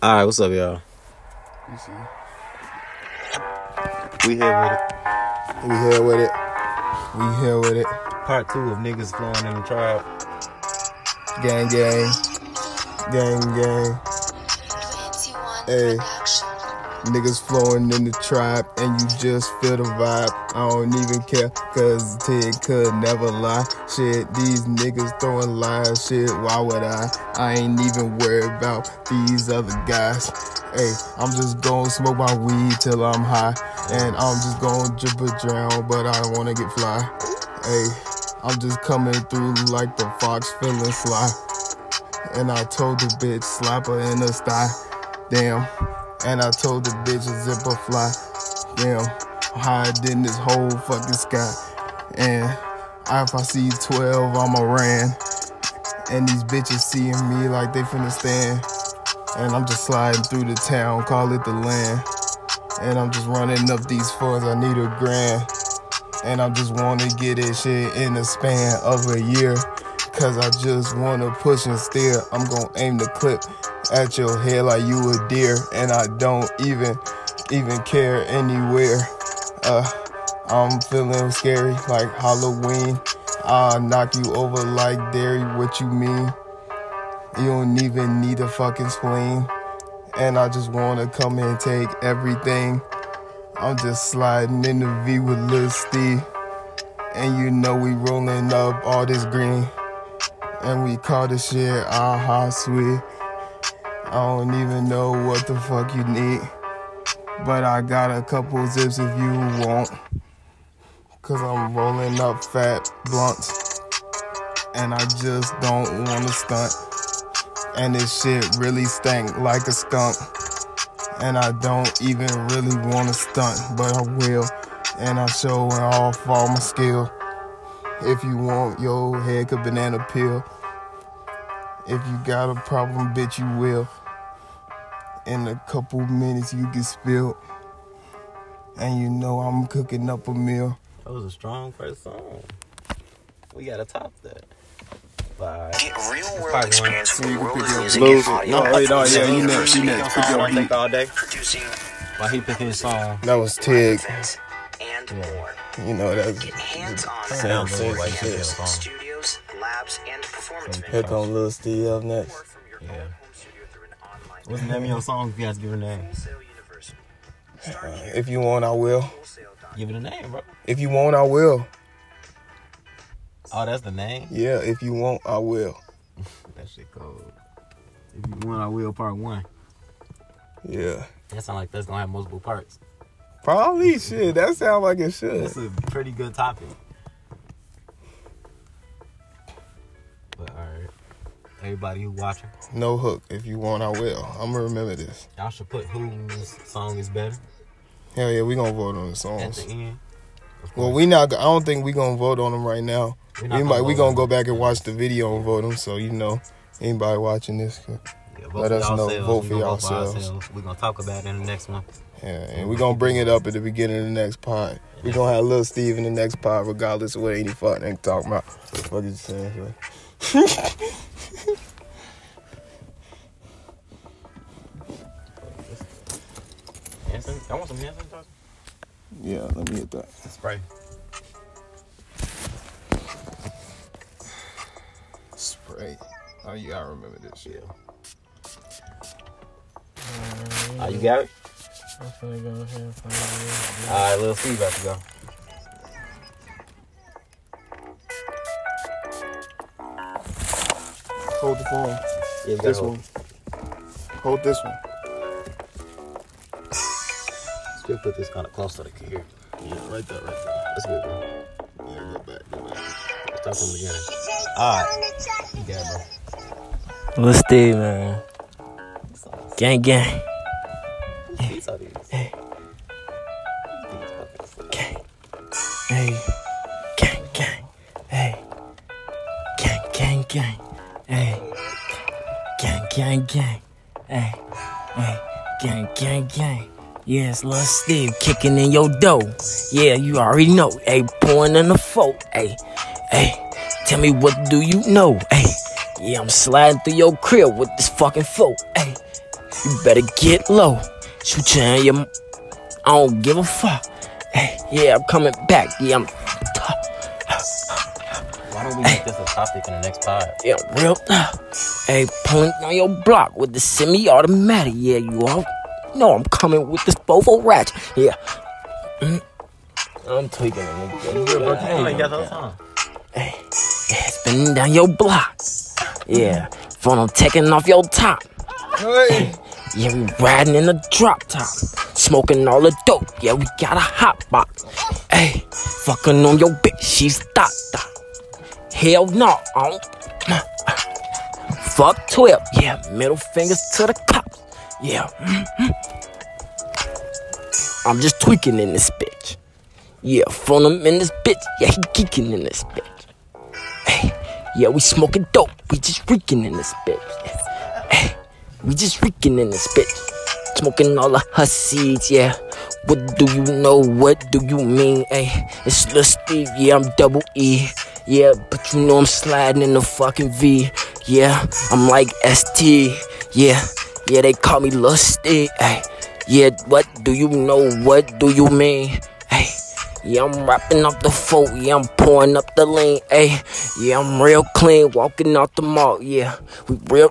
All right, what's up, y'all? You see. We here with it. We here with it. We here with it. Part two of niggas flowing in the tribe. Gang, gang. Gang, gang. Hey. Niggas flowing in the tribe and you just feel the vibe. I don't even care, cause Ted could never lie. Shit, these niggas throwing lies. Shit, why would I? I ain't even worried about these other guys. Hey, I'm just gonna smoke my weed till I'm high. And I'm just gonna drip a drown, but I don't wanna get fly. Hey, I'm just coming through like the fox feeling sly. And I told the bitch, slap her in the thigh. Damn. And I told the bitch a zipper fly. Damn. Higher than this whole fucking sky. And if I see 12, I'ma ran. And these bitches seeing me like they finna stand. And I'm just sliding through the town, call it the land. And I'm just running up these funds, I need a grand. And I just wanna get this shit in the span of a year. Cause I just wanna push and steer. I'm gonna aim the clip at your head like you a deer. And I don't even even care anywhere. Uh I'm feeling scary like Halloween. I'll knock you over like Derry, what you mean? You don't even need a fucking spleen. And I just wanna come and take everything. I'm just sliding in the V with Lil Steve. And you know we rolling up all this green. And we call this shit aha sweet. I don't even know what the fuck you need. But I got a couple zips if you want. Cause I'm rolling up fat blunts. And I just don't wanna stunt. And this shit really stank like a skunk. And I don't even really wanna stunt, but I will. And I'm showing off all my skill. If you want your head could banana peel. If you got a problem, bitch, you will. In a couple minutes, you get spilled. And you know I'm cooking up a meal. That was a strong first song. We gotta top that. Bye. Get real world experience So from you world pick your music and audio. No, wait, no, yeah, you next, you next. of Pick your I think all day Producing while he picking his song. That was Tig. events and more. You know, that's Get hands-on Sound with like campus, his song. studios, labs, and performance Here venues. come Lil Steve up next. Or from your Yeah. What's the name of your song? If you guys give it a name. wholesale university. Start here, If you want, I will. Give it a name, bro. If you want, I will. Oh, that's the name. Yeah, if you want, I will. That shit cold. If you want, I will. Part one. Yeah. That sound like that's gonna have multiple parts. Probably shit. That sounds like it should. That's a pretty good topic. But alright. Everybody who watching, No hook. If you want, I will. I'm gonna remember this. y'all should put whose song is better Hell yeah, we gonna vote on the songs. at the end. Well, we not. I don't think we gonna vote on them right now. We might. We gonna go back and watch the video and vote them. So you know, anybody watching this, Yeah, let us know. Vote We for gonna yourselves. We're gonna talk about it in the next one. yeah, and we gonna bring it up at the beginning of the next pod. We gonna have Lil Steve in the next pod, regardless of what any fuck they talking about. What you saying? I want some Hanson sauce. Yeah, let me hit that. Spray. Spray. Oh yeah, I remember this shit. Oh, you got it? I'm finna go ahead and find All right, little Steve about to go. Hold the phone. Yeah, This gotta one. Hold this one. Still put this kind of close so they can hear. Yeah, right there, right there. That's good, bro. Yeah, go back, go back. Let's talk from the beginning. All right. You got it, bro. Lil Steve, man. Gang, gang. These are these. Hey. Gang. Hey. Gang, gang. Hey. Gang, gang, gang. Hey. Gang, gang, gang. Hey. Hey. Gang, gang, gang. Yes, Lil Steve kicking in your dough. Yeah, you already know. Hey, pouring in the folk. Hey. Hey. Tell me what do you know? Hey. Yeah, I'm sliding through your crib with this fucking folk. Hey. you better get low. Shoot you in your. I don't give a fuck. Hey, yeah, I'm coming back. Yeah, I'm. Why don't we make this a topic in the next pod? Yeah, real. Hey, pulling on your block with the semi-automatic. Yeah, you all know I'm coming with this Bovo ratchet. Yeah. Mm. I'm tweaking it. nigga. I ain't got no time. Hey, yeah, spinning down your block. Yeah, phone I'm taking off your top. Hey, Yeah, we riding in the drop top. Smoking all the dope. Yeah, we got a hot box. Hey, fucking on your bitch. She's thot thot. Hell no. I don't. Fuck 12. Yeah, middle fingers to the cops. Yeah. I'm just tweaking in this bitch. Yeah, phone him in this bitch. Yeah, he geeking in this bitch. Hey, yeah, we smoking dope. We just reeking in this bitch. Hey, we just reeking in this bitch. Smoking all the hussies, yeah. What do you know? What do you mean? Hey, it's Lil Steve, yeah, I'm double E. Yeah, but you know I'm sliding in the fucking V. Yeah, I'm like ST. Yeah, yeah, they call me Steve. Hey, yeah, what do you know? What do you mean? Hey, yeah, I'm rapping off the folk. Yeah, I'm pouring up the lean. Hey, yeah, I'm real clean, walking out the mall. Yeah, we real.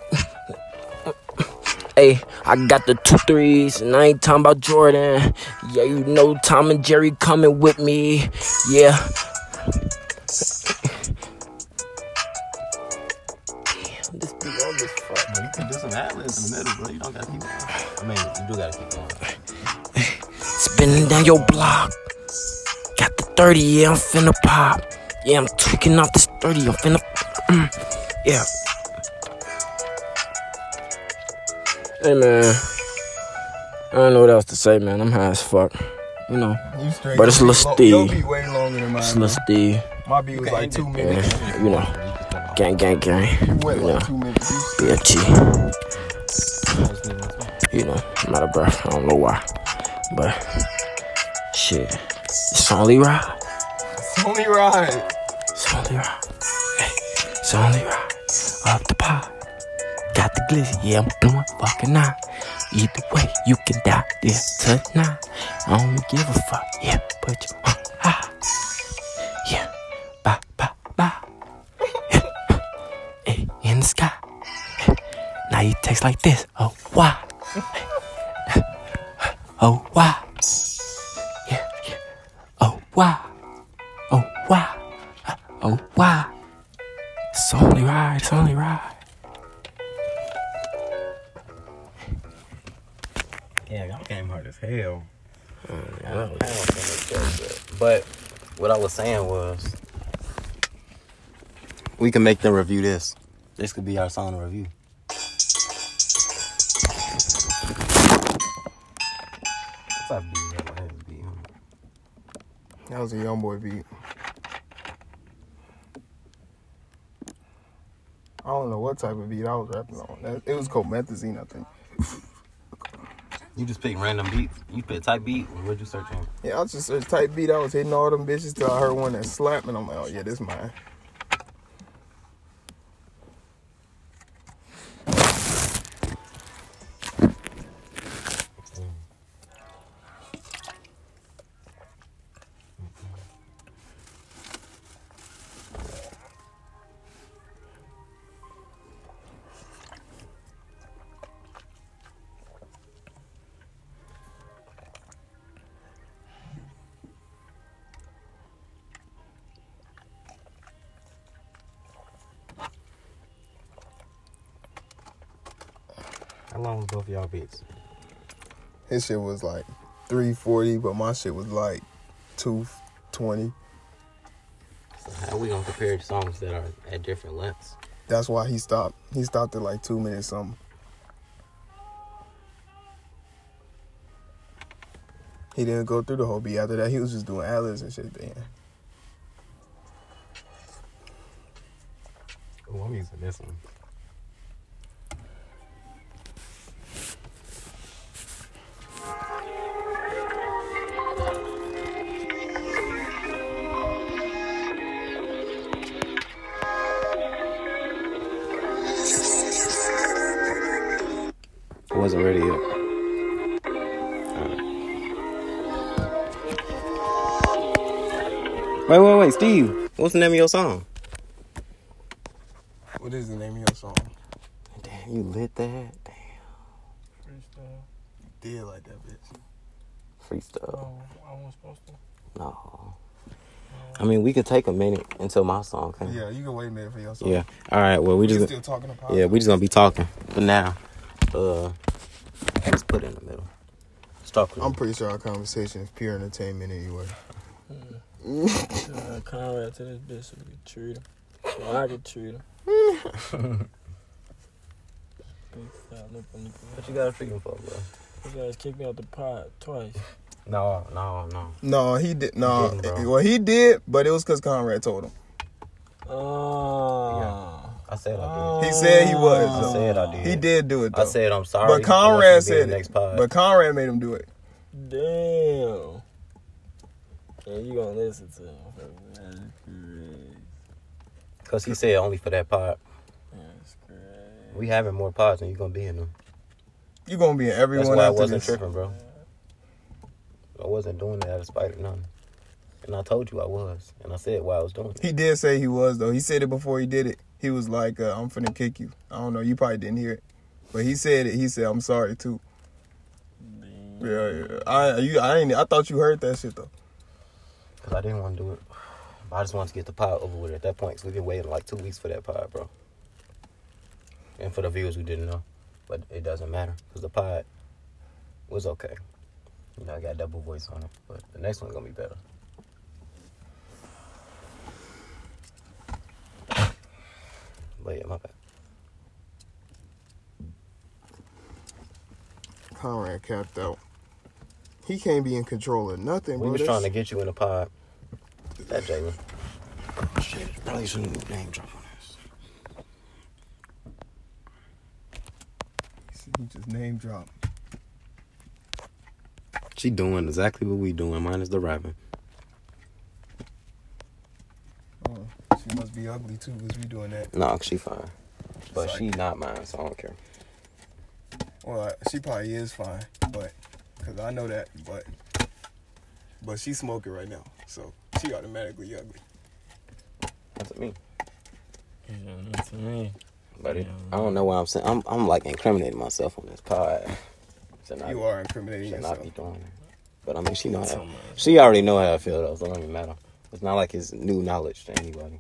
Hey, I got the two threes, and I ain't talking about Jordan. Yeah, you know Tom and Jerry coming with me. Yeah. This be all this fuck. Bro, you can do some ad-libs in the middle, bro. You don't gotta keep going. I mean, you do gotta keep going. Spinning down your block. Got the 30, yeah, I'm finna pop. Yeah, I'm tweaking off this 30, I'm finna. Mm, yeah. Hey, man. I don't know what else to say, man. I'm high as fuck. You know, you. But it's Your Lil beat lo- Steve. Your longer than it's man. Lil Steve. My beat was like two minutes. Yeah, you know. Gang, gang, gang. You went You like know, minutes. You know, I'm out of breath. I don't know why. But, shit. It's only right. It's only right. It's only right. Hey, it's only right. Up the pot. Got the glizzy. Yeah, I'm blowing fucking out. Either way, you can die this tonight. I don't give a fuck. Yeah, but you on Now you text like this. Oh, why? Oh, why? Yeah, yeah. Oh, why? Oh, why? Oh, why? It's only right, it's only right. Yeah, y'all game hard as hell. Mm, but what I was saying was, we can make them review this. This could be our song review. What's up, B? Yeah, what is B? That was a young boy beat. I don't know what type of beat I was rapping on. It was called Methazine, I think. You just pick random beats. You pick type beat. What'd you search on? Yeah, I just searched type beat. I was hitting all them bitches till I heard one that slapped, and I'm like, oh yeah, this mine. How long was both of y'all beats? His shit was like 340, but my shit was like 220. So how we gonna compare songs that are at different lengths? That's why he stopped. He stopped at like two minutes something. He didn't go through the whole beat. After that, he was just doing ad-libs and shit. Then Oh, I'm using this one. Wasn't ready yet. Alright. Wait, wait, wait, Steve. What's the name of your song? What is the name of your song? Damn, you lit that. Damn. Freestyle. You did like that bitch. Freestyle. Oh, I wasn't supposed to. No. I mean, we could take a minute until my song comes. Yeah, you can wait a minute for your song. Yeah. All right. Well, we We just still talking about yeah, we just gonna be talking for now. Uh, let's put in the middle. Start. I'm pretty sure our conversation is pure entertainment anyway. Uh, Conrad to this bitch, so we can treat him. So I can treat him. Big fat lip on the What you got a freaking for, bro? You guys kicked me out the pot twice. No, no, no. No, he did. No, He didn't, bro. well, he did, but it was because Conrad told him. Oh. I said I did. He said he was. did. I though. said I did. He did do it though. I said I'm sorry. but I want you Conrad to be in said it. next pod. But Conrad made him do it. Damn. And you gonna listen to him. Cause he said only for that pod. That's crazy. We having more pods and you gonna be in them. You gonna be in everyone. That's everyone why I wasn't this. tripping, bro. I wasn't doing that out of spite of nothing. And I told you I was. And I said why I was doing it. He did say he was though. He said it before he did it. He was like, uh, "I'm finna kick you." I don't know. You probably didn't hear it, but he said it. He said, "I'm sorry too." Yeah, yeah. I you I ain't. I thought you heard that shit though. Cause I didn't want to do it. I just wanted to get the pod over with at that point. Cause we've been waiting like two weeks for that pod, bro. And for the viewers who didn't know, but it doesn't matter because the pod was okay. You know, I got double voice on it, but the next one's gonna be better. But yeah, my bad. Conrad capped out. He can't be in control of nothing. We bro. was That's- trying to get you in the pod. That Jalen. Shit, probably shouldn't name drop on this. He just name dropped. She doing exactly what we doing, minus the rapping. Oh, she must be ugly too, cause we doing that. No, she fine. But Psych. she not mine, so I don't care. Well, she probably is fine, but cause I know that, but but she's smoking right now, so she automatically ugly. That's what I mean. Yeah, that's me. But it, I don't know what I'm saying. I'm I'm like incriminating myself on this pod. Should not, You are incriminating should yourself. not be doing it. But I mean, she know how. She already know how I feel though, so it don't even matter. It's not like it's new knowledge to anybody.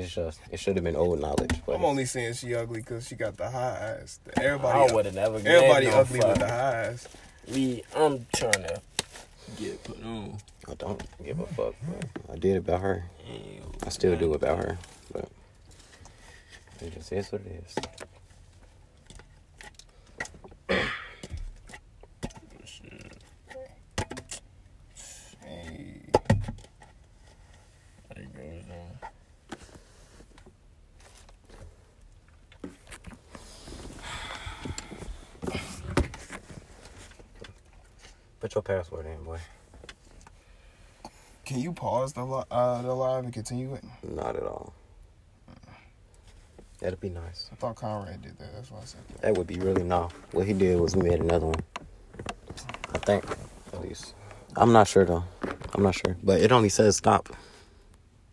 It's just it should have been old knowledge. But I'm only saying she ugly because she got the high eyes. The- I Everybody, would have never everybody no ugly fuck. with the high eyes. Me, I'm trying to get put on. I don't give a fuck. But I did about her. Ew. I still do about her, but it just is what it is. Hey, There it goes on. Put your password in, boy. can you pause the li- uh, the live and continue it? Not at all. That'd be nice. I thought Conrad did that. That's why I said that. That would be really no. What he did was we made another one. I think, at least. I'm not sure though. I'm not sure, but it only says stop,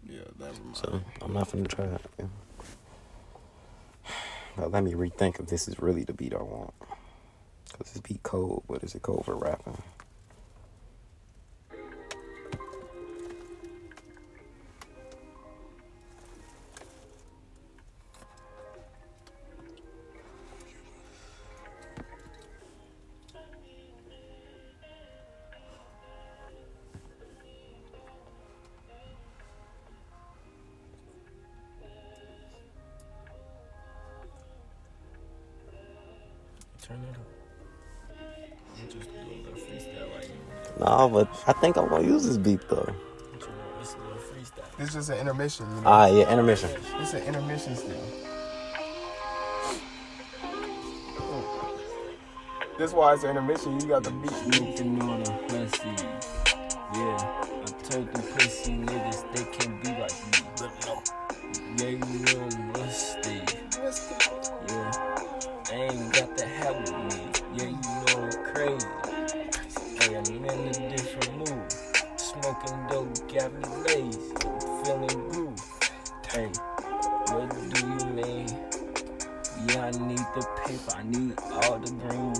Yeah, mind. so I'm not gonna try it. Yeah. But let me rethink if this is really the beat I want. Cause this beat cold, but is it cold for rapping? You. But I think I'm gonna use this beat though. What you know, It's a little freestyle. This is an intermission. You know? Ah, yeah, intermission. It's an intermission still. That's why it's an intermission. You got the beat. Smoking on a pussy. Yeah, I told them pussy niggas they can't be like me. But no. Yeah, you know I'm rusty. Yeah. I ain't got the help with me. Yeah, you know I'm crazy. I'm in a different mood. Smoking dope got me lazy. Feeling groove. Hey, what do you mean? Yeah, I need the paper. I need all the green.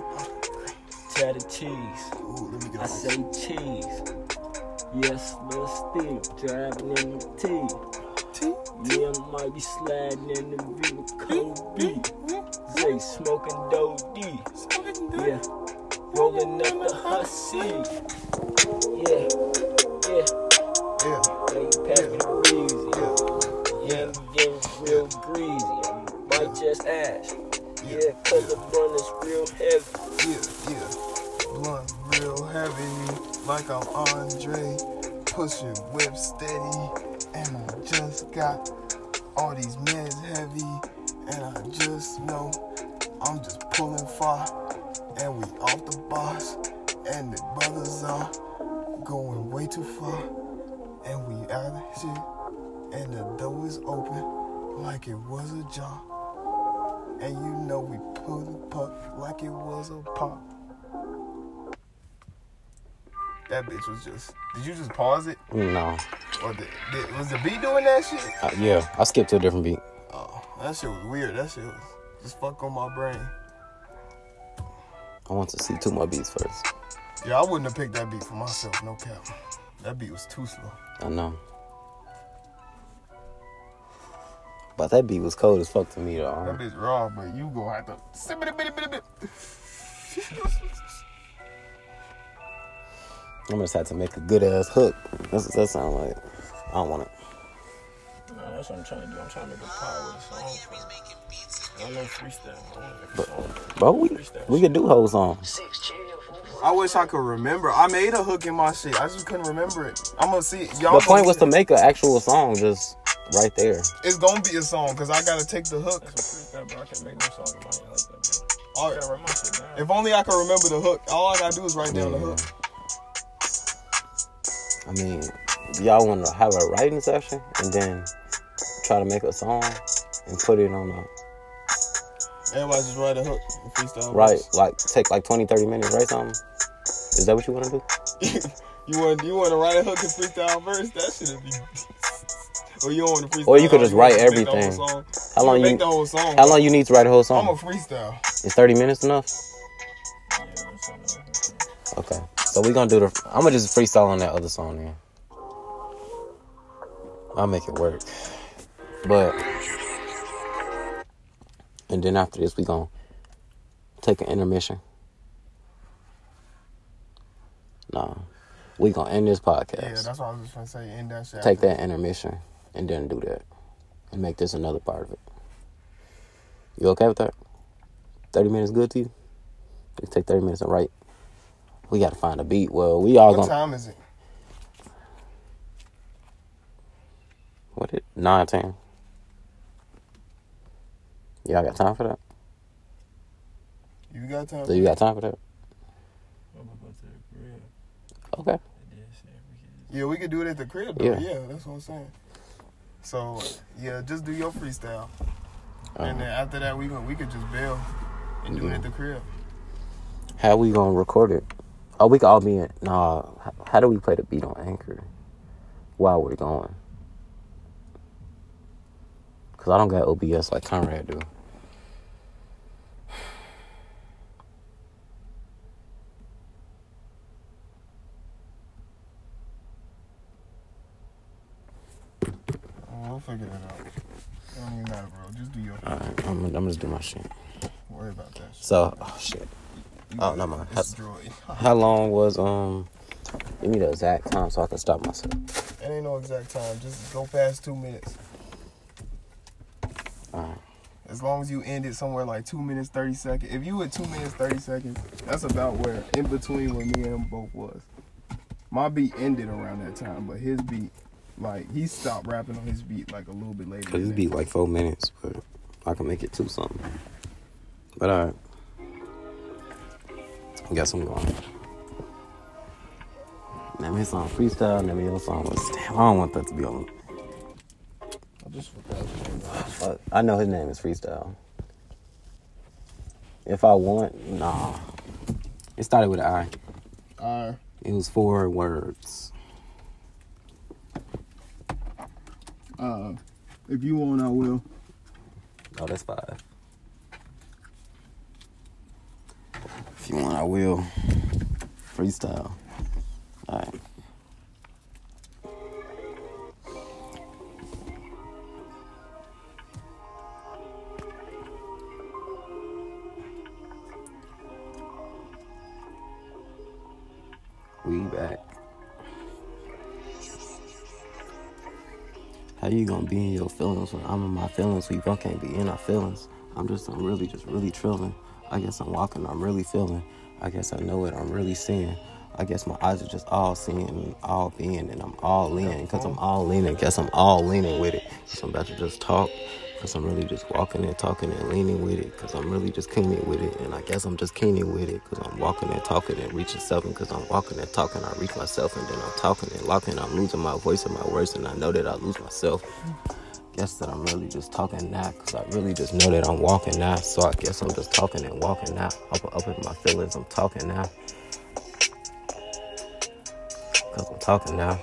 The cheese. Ooh, let me get I say cheese. Yes, little stick, driving in the T. Yeah, I might be sliding in the V with Kobe. Zay smoking dope D. Yeah, rolling up the hussy. Yeah, yeah, Yeah, yeah, you pass me the breezy. yeah, Yeah, getting real greasy. I might just ash. Yeah, cause the bun is real heavy. yeah, yeah. Blunt real heavy, like I'm Andre. Pushing whip steady, and I just got all these meds heavy, and I just know I'm just pulling far, and we off the boss, and the brothers are going way too far, and we out of shit, and the door is open like it was a jar. And you know we pull the puck like it was a pop. That bitch was just. Did you just pause it? No. Or did, did, was the beat doing that shit? Uh, yeah, I skipped to a different beat. Oh, that shit was weird. That shit was just fuck on my brain. I want to see two more beats first. Yeah, I wouldn't have picked that beat for myself, no cap. That beat was too slow. I know. But that beat was cold as fuck to me though. That bitch raw, but you gonna have to. Sip it a bit, a bit, a bit. I'm just had to make a good ass hook. That's what that sound like. I don't want it. Nah, that's what I'm trying to do. I'm trying to make a power with a song. I don't freestyle. I want to make a song. Bro, we we could do whole song. I wish I could remember. I made a hook in my shit. I just couldn't remember it. I'm gonna see. Y'all The point was see to make an actual song just right there. It's gonna be a song because I gotta take the hook. That's a freestyle, bro. I can't make no song in my head like that, bro. All I right. gotta write my shit down. If only I could remember the hook. All I gotta do is write down the hook. I mean, y'all want to have a writing session and then try to make a song and put it on a Everybody just write a hook and freestyle. right, like take like 20, 30 minutes, write something. Is that what you want to do? you want you want to write a hook and freestyle verse? That should be. or you want to freestyle? Or you could just want write to make the whole everything. How long you whole song? How long you need to write a whole song? I'm a freestyle. Is 30 minutes enough? Yeah. Okay. So we gonna do the. I'm gonna just freestyle on that other song then. I'll make it work. But and then after this, we're gonna take an intermission. Nah, We're gonna end this podcast. Yeah, that's what I was just gonna say. End that shit. take that intermission and then do that, and make this another part of it. You okay with that? Thirty minutes good to you? We take thirty minutes to write. We gotta find a beat. Well, we all What gonna time is it? what it nine ten. Y'all got time for that? You got time? Do you got time for that? I'm gonna the crib. Okay. And then we can Yeah, we could do it at the crib. Though. Yeah. Yeah. that's what I'm saying. So yeah, just do your freestyle, and uh-huh. then after that we can we could just bail and do it at mm-hmm. the crib. how we gonna record it? Oh, we can all be in. Nah. How do we play the beat on Anchor while we're going? Cause I don't got OBS like Conrad do. Oh, we'll figure that out. It don't even matter, bro. Just do your. All right, I'm, I'm gonna just do my shit. Worry about that. Shit. So, oh shit. You Oh, it. mind. It's. How long was um? Give me the exact time so I can stop myself. It ain't no exact time. Just go past two minutes. Alright. As long as you end it somewhere like two minutes thirty seconds. If you at two minutes thirty seconds, that's about where in between where me and him both was. My beat ended around that time, but his beat, like he stopped rapping on his beat like a little bit later. Cause that. beat like four minutes, but I can make it two something. But alright. We got some going. Now me song freestyle, and then the other song was damn. I don't want that to be on. I just. Uh, I know his name is freestyle. If I want, nah. It started with an I. I. It was four words. Uh, if you want, I will. Oh, that's five. If you want, I will. Freestyle. Alright. We Gonna be in your feelings when I'm in my feelings? We both can't be in our feelings. I'm just, I'm really, just really trilling. I guess I'm walking, I'm really feeling. I guess I know it, I'm really seeing. I guess my eyes are just all seeing and all being, and I'm all leaning. Cause I'm all leaning, guess I'm all leaning with it. Cause I'm about to just talk. Cause I'm really just walking and talking and leaning with it. Cause I'm really just keening with it. And I guess I'm just keening with it. Cause I'm walking and talking and reaching self. And cause I'm walking and talking, I reach myself. And then I'm talking and locking. I'm losing my voice and my words. And I know that I lose myself. Guess that I'm really just talking now. Cause I really just know that I'm walking now. So I guess I'm just talking and walking now. Up, up in my feelings, I'm talking now. Cause I'm talking now.